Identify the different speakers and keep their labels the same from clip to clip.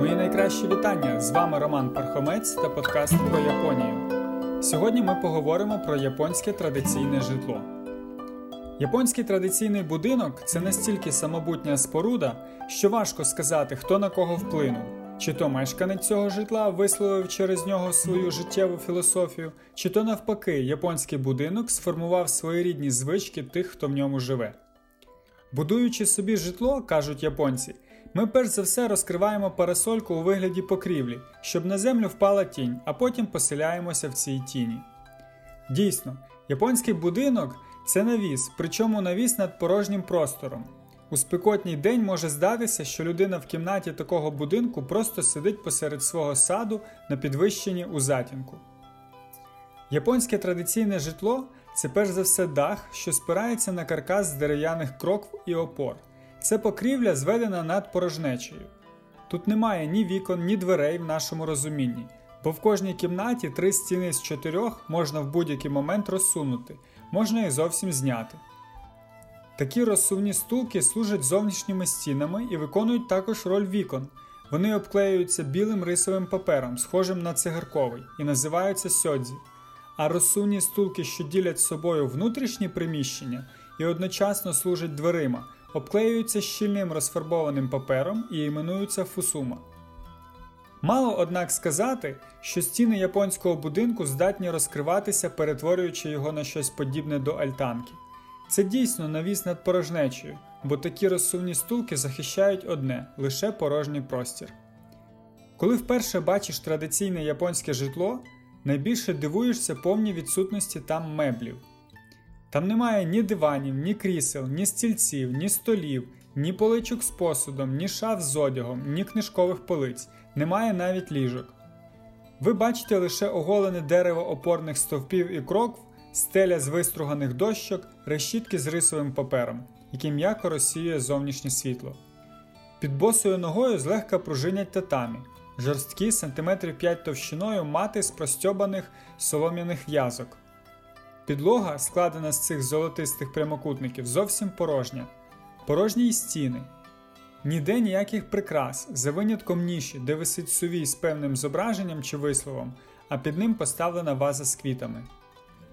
Speaker 1: Мої найкращі вітання! З вами Роман Пархомець та подкаст про Японію. Сьогодні ми поговоримо про японське традиційне житло. Японський традиційний будинок це настільки самобутня споруда, що важко сказати, хто на кого вплинув. Чи то мешканець цього житла висловив через нього свою життєву філософію, чи то навпаки, японський будинок сформував своєрідні звички тих, хто в ньому живе. Будуючи собі житло, кажуть японці, ми перш за все розкриваємо парасольку у вигляді покрівлі, щоб на землю впала тінь, а потім поселяємося в цій тіні. Дійсно, японський будинок це навіс, причому навіс над порожнім простором. У спекотній день може здатися, що людина в кімнаті такого будинку просто сидить посеред свого саду на підвищенні у затінку. Японське традиційне житло це перш за все дах, що спирається на каркас з дерев'яних крокв і опор. Це покрівля зведена над порожнечею. Тут немає ні вікон, ні дверей в нашому розумінні, бо в кожній кімнаті три стіни з чотирьох можна в будь-який момент розсунути, можна і зовсім зняти. Такі розсувні стулки служать зовнішніми стінами і виконують також роль вікон. Вони обклеюються білим рисовим папером, схожим на цигарковий, і називаються сьодзі. А розсувні стулки, що ділять з собою внутрішні приміщення і одночасно служать дверима, обклеюються щільним розфарбованим папером і іменуються фусума. Мало однак сказати, що стіни японського будинку здатні розкриватися, перетворюючи його на щось подібне до альтанки. Це дійсно навіс над порожнечею, бо такі розсувні стулки захищають одне лише порожній простір. Коли вперше бачиш традиційне японське житло, найбільше дивуєшся повній відсутності там меблів. Там немає ні диванів, ні крісел, ні стільців, ні столів, ні поличок з посудом, ні шаф з одягом, ні книжкових полиць, немає навіть ліжок. Ви бачите лише оголене дерево опорних стовпів і крокв, стеля з виструганих дощок, решітки з рисовим папером, який м'яко розсіює зовнішнє світло. Під босою ногою злегка пружинять татамі, жорсткі сантиметрів 5 товщиною мати з простьобаних солом'яних в'язок. Підлога, складена з цих золотистих прямокутників, зовсім порожня, порожні й стіни. Ніде ніяких прикрас, за винятком ніші, де висить сувій з певним зображенням чи висловом, а під ним поставлена ваза з квітами.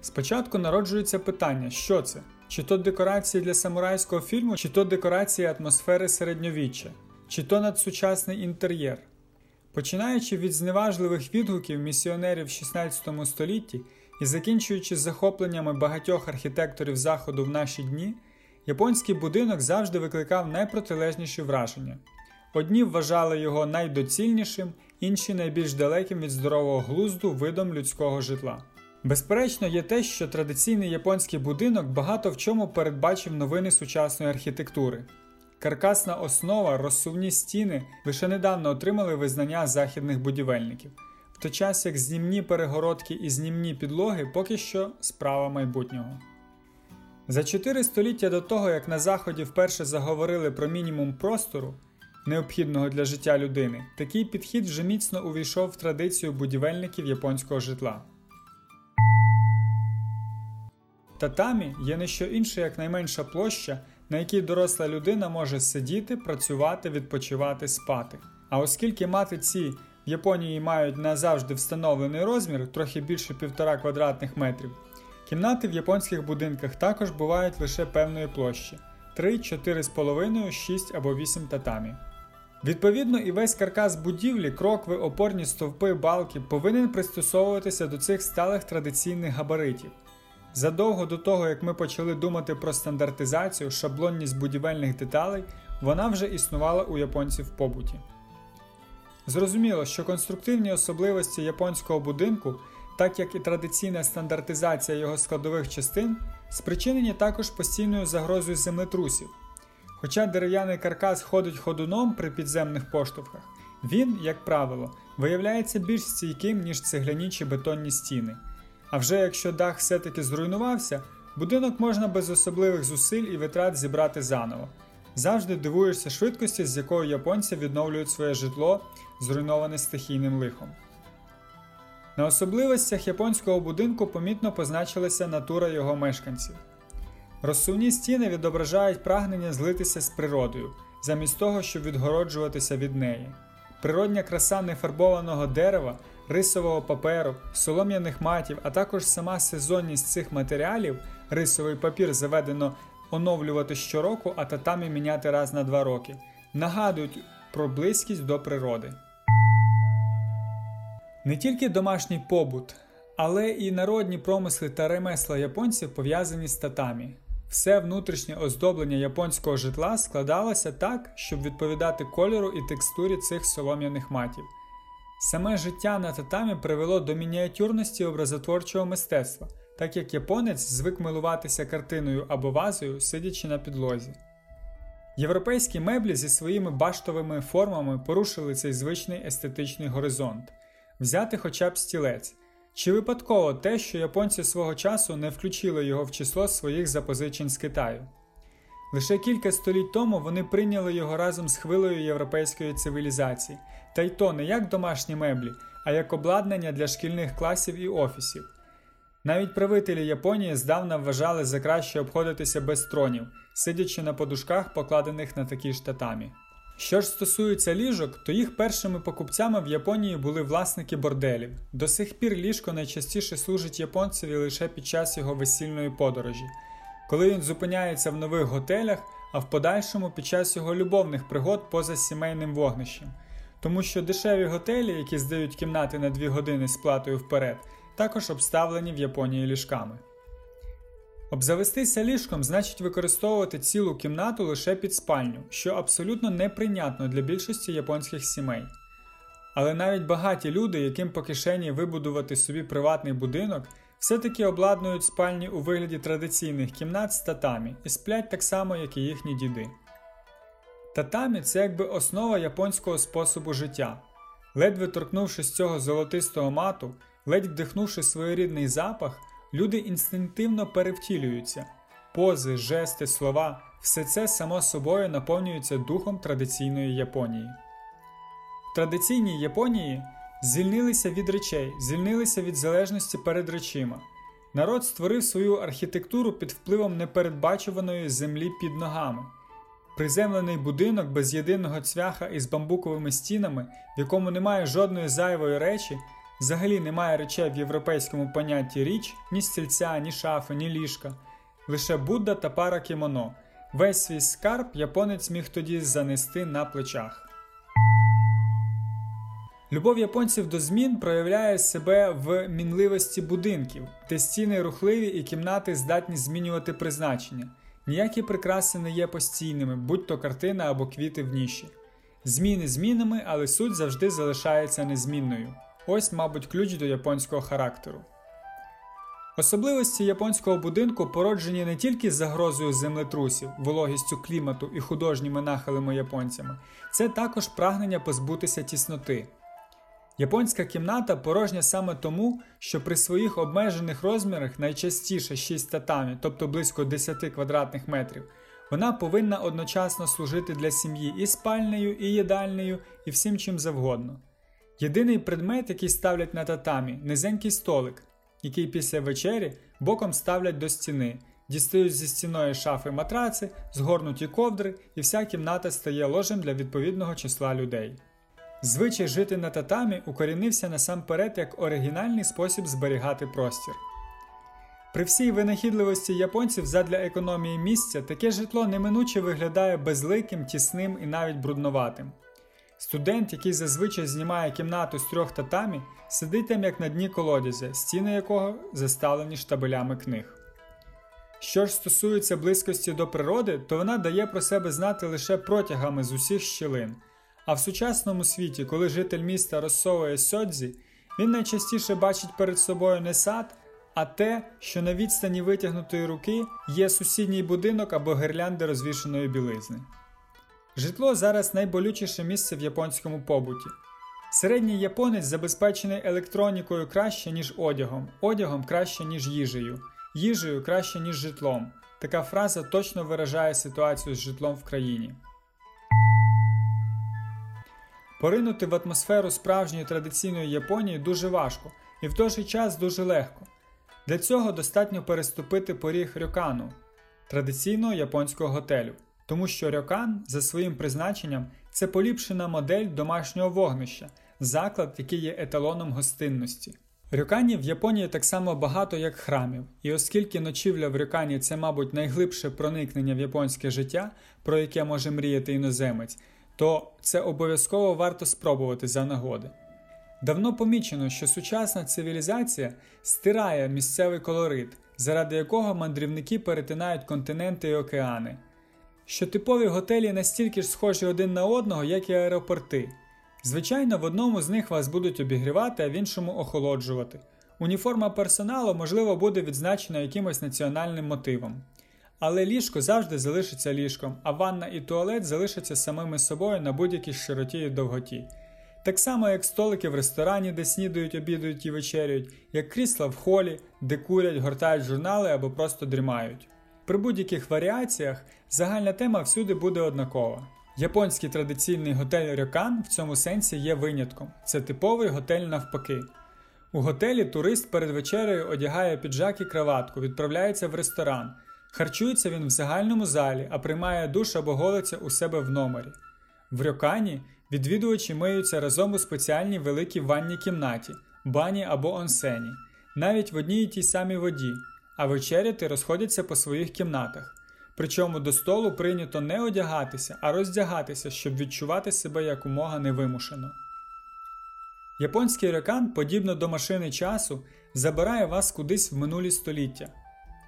Speaker 1: Спочатку народжується питання, що це? Чи то декорації для самурайського фільму, чи то декорації атмосфери середньовіччя, чи то надсучасний інтер'єр. Починаючи від зневажливих відгуків місіонерів в 16 столітті і закінчуючи захопленнями багатьох архітекторів Заходу в наші дні, японський будинок завжди викликав найпротилежніші враження. Одні вважали його найдоцільнішим, інші найбільш далеким від здорового глузду видом людського житла. Безперечно, є те, що традиційний японський будинок багато в чому передбачив новини сучасної архітектури. Каркасна основа, розсувні стіни лише недавно отримали визнання західних будівельників, в той час як знімні перегородки і знімні підлоги поки що справа майбутнього. За чотири століття до того, як на Заході вперше заговорили про мінімум простору, необхідного для життя людини, такий підхід вже міцно увійшов в традицію будівельників японського житла. Татамі є не що інше, як найменша площа, на якій доросла людина може сидіти, працювати, відпочивати, спати. А оскільки матиці в Японії мають назавжди встановлений розмір, трохи більше півтора квадратних метрів, кімнати в японських будинках також бувають лише певної площі 3, 4,5, 6 або 8 татамі. Відповідно, і весь каркас будівлі, крокви, опорні стовпи, балки повинен пристосовуватися до цих сталих традиційних габаритів. Задовго до того, як ми почали думати про стандартизацію, шаблонність будівельних деталей, вона вже існувала у японців в побуті. Зрозуміло, що конструктивні особливості японського будинку, так як і традиційна стандартизація його складових частин, спричинені також постійною загрозою землетрусів. Хоча дерев'яний каркас ходить ходуном при підземних поштовхах, він, як правило, виявляється більш стійким, ніж цегляні чи бетонні стіни. А вже якщо дах все-таки зруйнувався, будинок можна без особливих зусиль і витрат зібрати заново. Завжди дивуєшся швидкості, з якою японці відновлюють своє житло, зруйноване стихійним лихом. На особливостях японського будинку помітно позначилася натура його мешканців. Розсувні стіни відображають прагнення злитися з природою, замість того, щоб відгороджуватися від неї. природня краса нефарбованого дерева, рисового паперу, солом'яних матів, а також сама сезонність цих матеріалів, рисовий папір заведено оновлювати щороку, а татамі міняти раз на два роки, нагадують про близькість до природи. Не тільки домашній побут, але і народні промисли та ремесла японців пов'язані з татамі. Все внутрішнє оздоблення японського житла складалося так, щоб відповідати кольору і текстурі цих солом'яних матів. Саме життя на татамі привело до мініатюрності образотворчого мистецтва, так як японець звик милуватися картиною або вазою, сидячи на підлозі. Європейські меблі зі своїми баштовими формами порушили цей звичний естетичний горизонт, взяти хоча б стілець. Чи випадково те, що японці свого часу не включили його в число своїх запозичень з Китаю? Лише кілька століть тому вони прийняли його разом з хвилею європейської цивілізації, та й то не як домашні меблі, а як обладнання для шкільних класів і офісів. Навіть правителі Японії здавна вважали за краще обходитися без тронів, сидячи на подушках, покладених на такі ж татамі. Що ж стосується ліжок, то їх першими покупцями в Японії були власники борделів. До сих пір ліжко найчастіше служить японцеві лише під час його весільної подорожі, коли він зупиняється в нових готелях, а в подальшому під час його любовних пригод поза сімейним вогнищем. Тому що дешеві готелі, які здають кімнати на 2 години з платою вперед, також обставлені в Японії ліжками. Обзавестися ліжком значить використовувати цілу кімнату лише під спальню, що абсолютно неприйнятно для більшості японських сімей. Але навіть багаті люди, яким по кишені вибудувати собі приватний будинок, все-таки обладнують спальні у вигляді традиційних кімнат з татамі і сплять так само, як і їхні діди. Татамі це якби основа японського способу життя. Ледве торкнувшись цього золотистого мату, ледь вдихнувши своєрідний запах, люди інстинктивно перевтілюються. Пози, жести, слова все це само собою наповнюється духом традиційної Японії. В традиційній Японії звільнилися від речей, звільнилися від залежності перед речима. Народ створив свою архітектуру під впливом непередбачуваної землі під ногами. Приземлений будинок без єдиного цвяха із бамбуковими стінами, в якому немає жодної зайвої речі, взагалі немає речей в європейському понятті річ, ні стільця, ні шафи, ні ліжка, лише Будда та пара кімоно. Весь свій скарб японець міг тоді занести на плечах. Любов японців до змін проявляє себе в мінливості будинків, де стіни рухливі і кімнати здатні змінювати призначення. Ніякі прикраси не є постійними, будь то картина або квіти в ніші. Зміни змінами, але суть завжди залишається незмінною. Ось, мабуть, ключ до японського характеру. Особливості японського будинку породжені не тільки загрозою землетрусів, вологістю клімату і художніми нахилами японцями, це також прагнення позбутися тісноти. Японська кімната порожня саме тому, що при своїх обмежених розмірах найчастіше 6 татамі, тобто близько 10 квадратних метрів, вона повинна одночасно служити для сім'ї і спальнею, і їдальнею, і всім чим завгодно. Єдиний предмет, який ставлять на татамі, низенький столик, який після вечері боком ставлять до стіни, дістають зі стіної шафи матраци, згорнуті ковдри, і вся кімната стає ложем для відповідного числа людей. Звичай жити на татамі укорінився насамперед як оригінальний спосіб зберігати простір. При всій винахідливості японців задля економії місця таке житло неминуче виглядає безликим, тісним і навіть брудноватим. Студент, який зазвичай знімає кімнату з трьох татамі, сидить там як на дні колодязя, стіни якого заставлені штабелями книг. Що ж стосується близькості до природи, то вона дає про себе знати лише протягами з усіх щілин. А в сучасному світі, коли житель міста розсовує сьодзі, він найчастіше бачить перед собою не сад, а те, що на відстані витягнутої руки є сусідній будинок або гирлянди розвішеної білизни. Житло зараз найболючіше місце в японському побуті. Середній японець забезпечений електронікою краще, ніж одягом, одягом краще, ніж їжею, їжею краще, ніж житлом. Така фраза точно виражає ситуацію з житлом в країні. Поринути в атмосферу справжньої традиційної Японії дуже важко і в той же час дуже легко. Для цього достатньо переступити поріг рьокану традиційного японського готелю, тому що рьокан за своїм призначенням це поліпшена модель домашнього вогнища, заклад, який є еталоном гостинності. Рюканів в Японії так само багато, як храмів, і оскільки ночівля в рюкані це, мабуть, найглибше проникнення в японське життя, про яке може мріяти іноземець, то це обов'язково варто спробувати за нагоди. Давно помічено, що сучасна цивілізація стирає місцевий колорит, заради якого мандрівники перетинають континенти і океани, що типові готелі настільки ж схожі один на одного, як і аеропорти. Звичайно, в одному з них вас будуть обігрівати, а в іншому охолоджувати. Уніформа персоналу, можливо, буде відзначена якимось національним мотивом. Але ліжко завжди залишиться ліжком, а ванна і туалет залишаться самими собою на будь-якій широті і довготі. Так само, як столики в ресторані, де снідають, обідають і вечерюють, як крісла в холі, де курять, гортають журнали або просто дрімають. При будь-яких варіаціях загальна тема всюди буде однакова. Японський традиційний готель Рьокан в цьому сенсі є винятком. Це типовий готель навпаки. У готелі турист перед вечерею одягає піджак і краватку, відправляється в ресторан. Харчується він в загальному залі, а приймає душ або голиться у себе в номері. В Рьокані відвідувачі миються разом у спеціальній великій ванній кімнаті, бані або онсені, навіть в одній і тій самій воді, а вечеряти розходяться по своїх кімнатах. Причому до столу прийнято не одягатися, а роздягатися, щоб відчувати себе якомога невимушено. Японський рекан, подібно до машини часу, забирає вас кудись в минулі століття.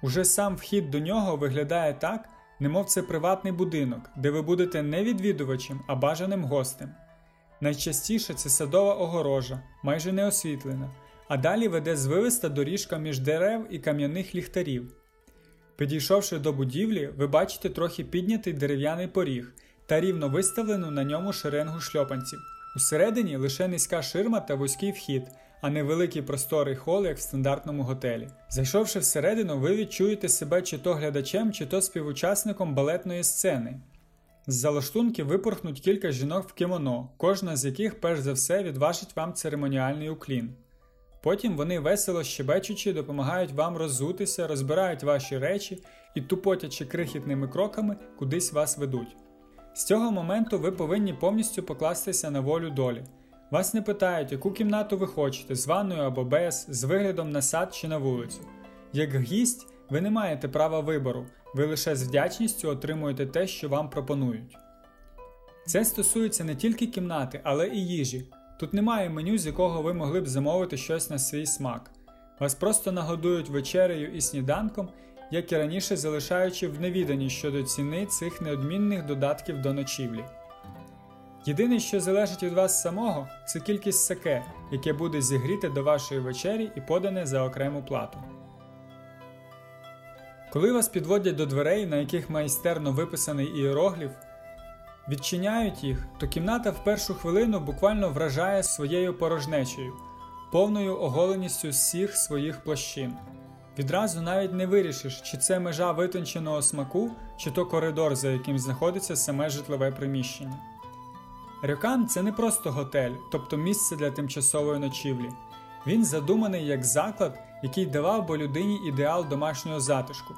Speaker 1: Уже сам вхід до нього виглядає так, немов це приватний будинок, де ви будете не відвідувачем, а бажаним гостем. Найчастіше це садова огорожа, майже не освітлена, а далі веде звивиста доріжка між дерев і кам'яних ліхтарів. Підійшовши до будівлі, ви бачите трохи піднятий дерев'яний поріг та рівно виставлену на ньому шеренгу шльопанців. Усередині лише низька ширма та вузький вхід, а не великий просторий хол, як в стандартному готелі. Зайшовши всередину, ви відчуєте себе чи то глядачем, чи то співучасником балетної сцени. З залаштунки випорхнуть кілька жінок в кімоно, кожна з яких перш за все відважить вам церемоніальний уклін. Потім вони весело щебечучи допомагають вам роззутися, розбирають ваші речі і, тупотячи крихітними кроками, кудись вас ведуть. З цього моменту ви повинні повністю покластися на волю долі. Вас не питають, яку кімнату ви хочете, з ванною або без, з виглядом на сад чи на вулицю. Як гість, ви не маєте права вибору, ви лише з вдячністю отримуєте те, що вам пропонують. Це стосується не тільки кімнати, але і їжі. Тут немає меню, з якого ви могли б замовити щось на свій смак. Вас просто нагодують вечерею і сніданком, як і раніше залишаючи в невіданні щодо ціни цих неодмінних додатків до ночівлі. Єдине, що залежить від вас самого, це кількість саке, яке буде зігріте до вашої вечері і подане за окрему плату. Коли вас підводять до дверей, на яких майстерно виписаний іерогліф, відчиняють їх, то кімната в першу хвилину буквально вражає своєю порожнечею, повною оголеністю всіх своїх площин. Відразу навіть не вирішиш, чи це межа витонченого смаку, чи то коридор, за яким знаходиться саме житлове приміщення. Рюкан це не просто готель, тобто місце для тимчасової ночівлі. Він задуманий як заклад, який давав би людині ідеал домашнього затишку,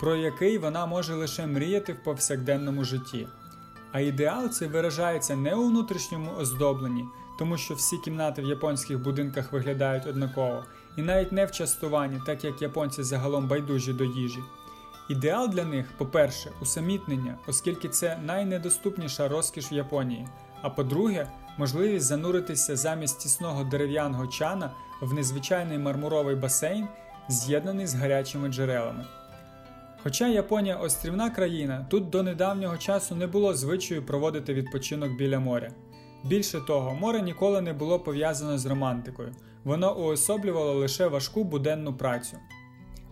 Speaker 1: про який вона може лише мріяти в повсякденному житті. А ідеал цей виражається не у внутрішньому оздобленні, тому що всі кімнати в японських будинках виглядають однаково, і навіть не в частуванні, так як японці загалом байдужі до їжі. Ідеал для них, по-перше, усамітнення, оскільки це найнедоступніша розкіш в Японії. А по-друге, можливість зануритися замість тісного дерев'яного чана в незвичайний мармуровий басейн, з'єднаний з гарячими джерелами. Хоча Японія острівна країна, тут до недавнього часу не було звичаю проводити відпочинок біля моря. Більше того, море ніколи не було пов'язано з романтикою, воно уособлювало лише важку буденну працю.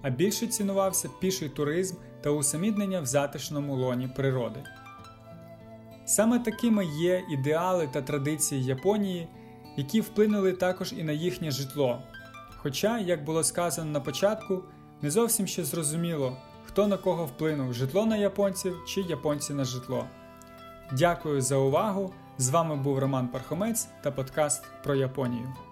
Speaker 1: А більше цінувався піший туризм та усамітнення в затишному лоні природи. Саме такими є ідеали та традиції Японії, які вплинули також і на їхнє житло. Хоча, як було сказано на початку, не зовсім ще зрозуміло, хто на кого вплинув житло на японців чи японці на житло. Дякую за увагу! З вами був Роман Пархомець та подкаст про Японію.